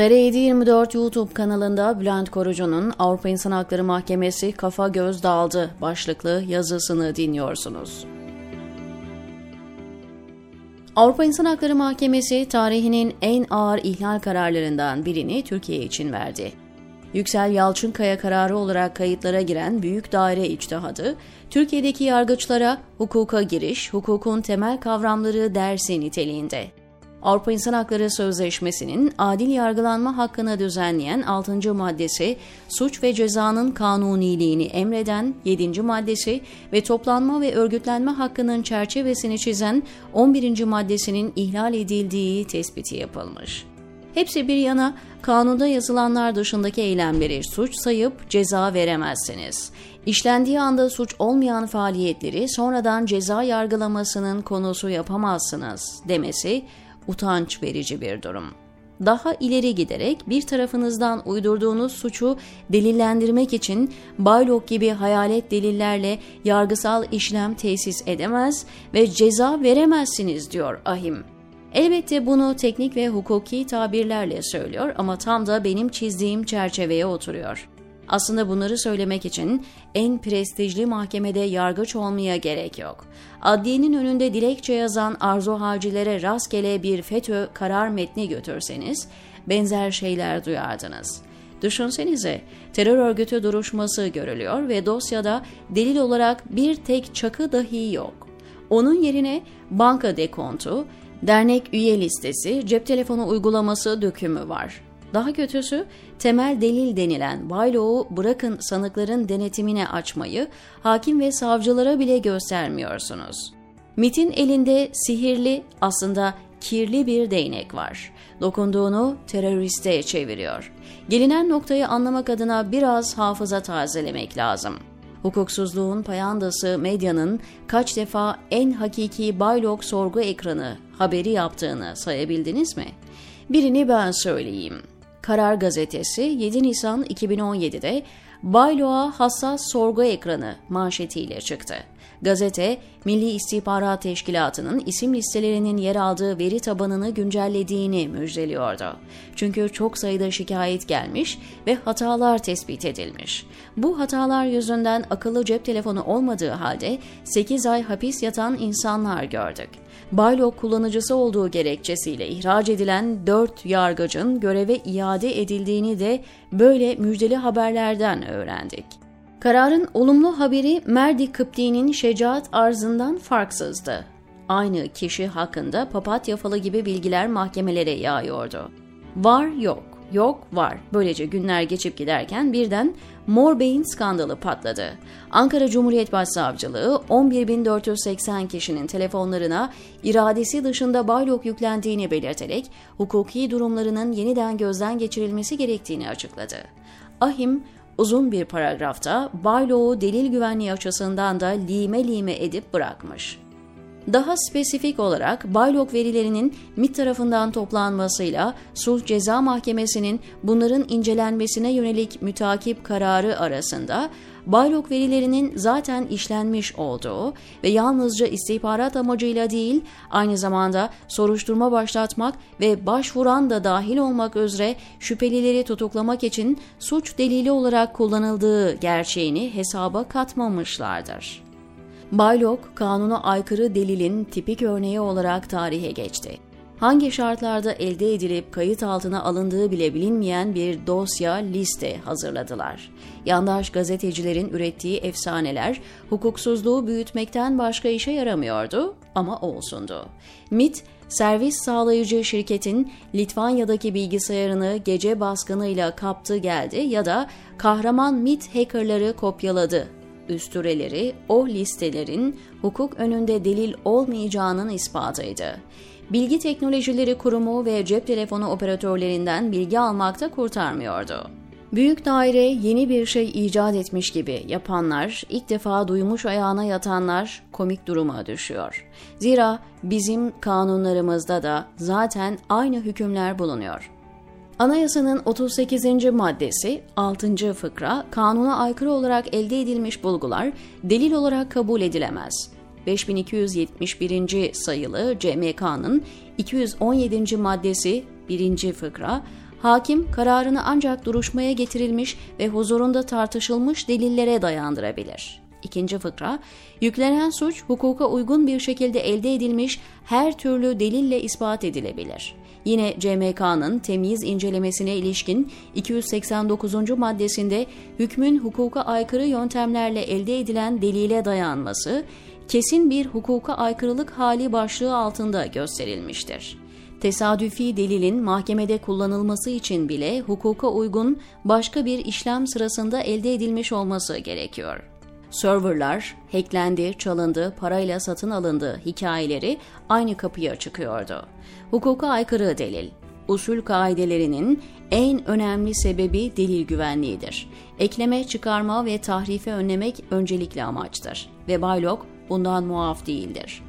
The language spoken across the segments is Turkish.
TR724 YouTube kanalında Bülent Korucu'nun Avrupa İnsan Hakları Mahkemesi Kafa Göz Dağıldı başlıklı yazısını dinliyorsunuz. Avrupa İnsan Hakları Mahkemesi tarihinin en ağır ihlal kararlarından birini Türkiye için verdi. Yüksel Yalçınkaya kararı olarak kayıtlara giren büyük daire içtihadı, Türkiye'deki yargıçlara hukuka giriş, hukukun temel kavramları dersi niteliğinde. Avrupa İnsan Hakları Sözleşmesi'nin adil yargılanma hakkını düzenleyen 6. maddesi, suç ve cezanın kanuniliğini emreden 7. maddesi ve toplanma ve örgütlenme hakkının çerçevesini çizen 11. maddesinin ihlal edildiği tespiti yapılmış. Hepsi bir yana kanunda yazılanlar dışındaki eylemleri suç sayıp ceza veremezsiniz. İşlendiği anda suç olmayan faaliyetleri sonradan ceza yargılamasının konusu yapamazsınız demesi utanç verici bir durum. Daha ileri giderek bir tarafınızdan uydurduğunuz suçu delillendirmek için Baylok gibi hayalet delillerle yargısal işlem tesis edemez ve ceza veremezsiniz diyor ahim. Elbette bunu teknik ve hukuki tabirlerle söylüyor ama tam da benim çizdiğim çerçeveye oturuyor. Aslında bunları söylemek için en prestijli mahkemede yargıç olmaya gerek yok. Adliyenin önünde dilekçe yazan arzu halcilere rastgele bir FETÖ karar metni götürseniz benzer şeyler duyardınız. Düşünsenize terör örgütü duruşması görülüyor ve dosyada delil olarak bir tek çakı dahi yok. Onun yerine banka dekontu, dernek üye listesi, cep telefonu uygulaması dökümü var. Daha kötüsü temel delil denilen bayloğu bırakın sanıkların denetimine açmayı hakim ve savcılara bile göstermiyorsunuz. MIT'in elinde sihirli aslında kirli bir değnek var. Dokunduğunu teröriste çeviriyor. Gelinen noktayı anlamak adına biraz hafıza tazelemek lazım. Hukuksuzluğun payandası medyanın kaç defa en hakiki baylok sorgu ekranı haberi yaptığını sayabildiniz mi? Birini ben söyleyeyim. Karar Gazetesi 7 Nisan 2017'de Bayloğa hassas sorgu ekranı manşetiyle çıktı. Gazete, Milli İstihbarat Teşkilatı'nın isim listelerinin yer aldığı veri tabanını güncellediğini müjdeliyordu. Çünkü çok sayıda şikayet gelmiş ve hatalar tespit edilmiş. Bu hatalar yüzünden akıllı cep telefonu olmadığı halde 8 ay hapis yatan insanlar gördük. Baylok kullanıcısı olduğu gerekçesiyle ihraç edilen 4 yargıcın göreve iade edildiğini de böyle müjdeli haberlerden öğrendik. Kararın olumlu haberi Merdi Kıpti'nin şecaat arzından farksızdı. Aynı kişi hakkında papatya falı gibi bilgiler mahkemelere yağıyordu. Var yok, yok var. Böylece günler geçip giderken birden Mor Beyin skandalı patladı. Ankara Cumhuriyet Başsavcılığı 11.480 kişinin telefonlarına iradesi dışında baylok yüklendiğini belirterek hukuki durumlarının yeniden gözden geçirilmesi gerektiğini açıkladı. Ahim uzun bir paragrafta bayloğu delil güvenliği açısından da lime lime edip bırakmış. Daha spesifik olarak baylok verilerinin MIT tarafından toplanmasıyla Sulh Ceza Mahkemesi'nin bunların incelenmesine yönelik mütakip kararı arasında baylok verilerinin zaten işlenmiş olduğu ve yalnızca istihbarat amacıyla değil aynı zamanda soruşturma başlatmak ve başvuran da dahil olmak üzere şüphelileri tutuklamak için suç delili olarak kullanıldığı gerçeğini hesaba katmamışlardır. Baylok, kanuna aykırı delilin tipik örneği olarak tarihe geçti. Hangi şartlarda elde edilip kayıt altına alındığı bile bilinmeyen bir dosya liste hazırladılar. Yandaş gazetecilerin ürettiği efsaneler hukuksuzluğu büyütmekten başka işe yaramıyordu ama olsundu. MIT, servis sağlayıcı şirketin Litvanya'daki bilgisayarını gece baskınıyla kaptı geldi ya da kahraman MIT hackerları kopyaladı üstüreleri o listelerin hukuk önünde delil olmayacağının ispatıydı. Bilgi Teknolojileri Kurumu ve cep telefonu operatörlerinden bilgi almakta kurtarmıyordu. Büyük daire yeni bir şey icat etmiş gibi yapanlar, ilk defa duymuş ayağına yatanlar komik duruma düşüyor. Zira bizim kanunlarımızda da zaten aynı hükümler bulunuyor. Anayasanın 38. maddesi 6. fıkra kanuna aykırı olarak elde edilmiş bulgular delil olarak kabul edilemez. 5271. sayılı CMK'nın 217. maddesi 1. fıkra Hakim kararını ancak duruşmaya getirilmiş ve huzurunda tartışılmış delillere dayandırabilir. İkinci fıkra, yüklenen suç hukuka uygun bir şekilde elde edilmiş her türlü delille ispat edilebilir. Yine CMK'nın temyiz incelemesine ilişkin 289. maddesinde hükmün hukuka aykırı yöntemlerle elde edilen delile dayanması, kesin bir hukuka aykırılık hali başlığı altında gösterilmiştir. Tesadüfi delilin mahkemede kullanılması için bile hukuka uygun başka bir işlem sırasında elde edilmiş olması gerekiyor. Serverlar hacklendi, çalındı, parayla satın alındı hikayeleri aynı kapıya çıkıyordu. Hukuka aykırı delil. Usul kaidelerinin en önemli sebebi delil güvenliğidir. Ekleme, çıkarma ve tahrife önlemek öncelikli amaçtır ve Baylok bundan muaf değildir.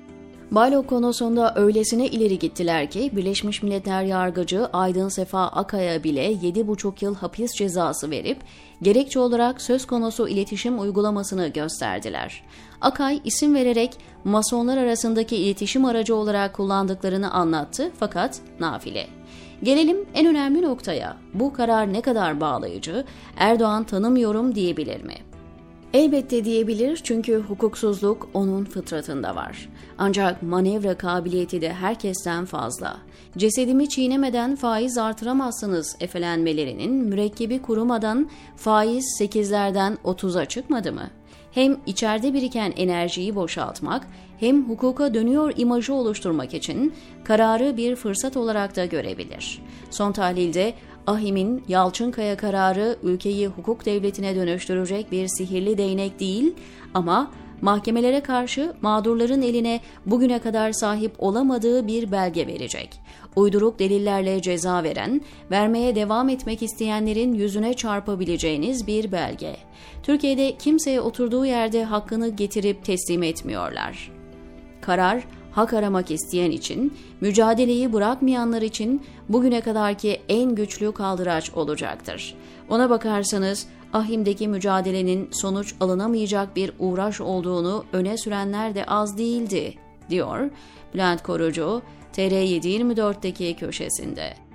Baylok konusunda öylesine ileri gittiler ki Birleşmiş Milletler Yargıcı Aydın Sefa Akay'a bile 7,5 yıl hapis cezası verip gerekçe olarak söz konusu iletişim uygulamasını gösterdiler. Akay isim vererek masonlar arasındaki iletişim aracı olarak kullandıklarını anlattı fakat nafile. Gelelim en önemli noktaya. Bu karar ne kadar bağlayıcı? Erdoğan tanımıyorum diyebilir mi? Elbette diyebilir çünkü hukuksuzluk onun fıtratında var. Ancak manevra kabiliyeti de herkesten fazla. Cesedimi çiğnemeden faiz artıramazsınız efelenmelerinin mürekkebi kurumadan faiz 8'lerden 30'a çıkmadı mı? Hem içeride biriken enerjiyi boşaltmak hem hukuka dönüyor imajı oluşturmak için kararı bir fırsat olarak da görebilir. Son tahlilde Ahim'in Yalçınkaya kararı ülkeyi hukuk devletine dönüştürecek bir sihirli değnek değil ama mahkemelere karşı mağdurların eline bugüne kadar sahip olamadığı bir belge verecek. Uyduruk delillerle ceza veren, vermeye devam etmek isteyenlerin yüzüne çarpabileceğiniz bir belge. Türkiye'de kimseye oturduğu yerde hakkını getirip teslim etmiyorlar. Karar hak aramak isteyen için, mücadeleyi bırakmayanlar için bugüne kadarki en güçlü kaldıraç olacaktır. Ona bakarsanız Ahim'deki mücadelenin sonuç alınamayacak bir uğraş olduğunu öne sürenler de az değildi, diyor Bülent Korucu TR724'deki köşesinde.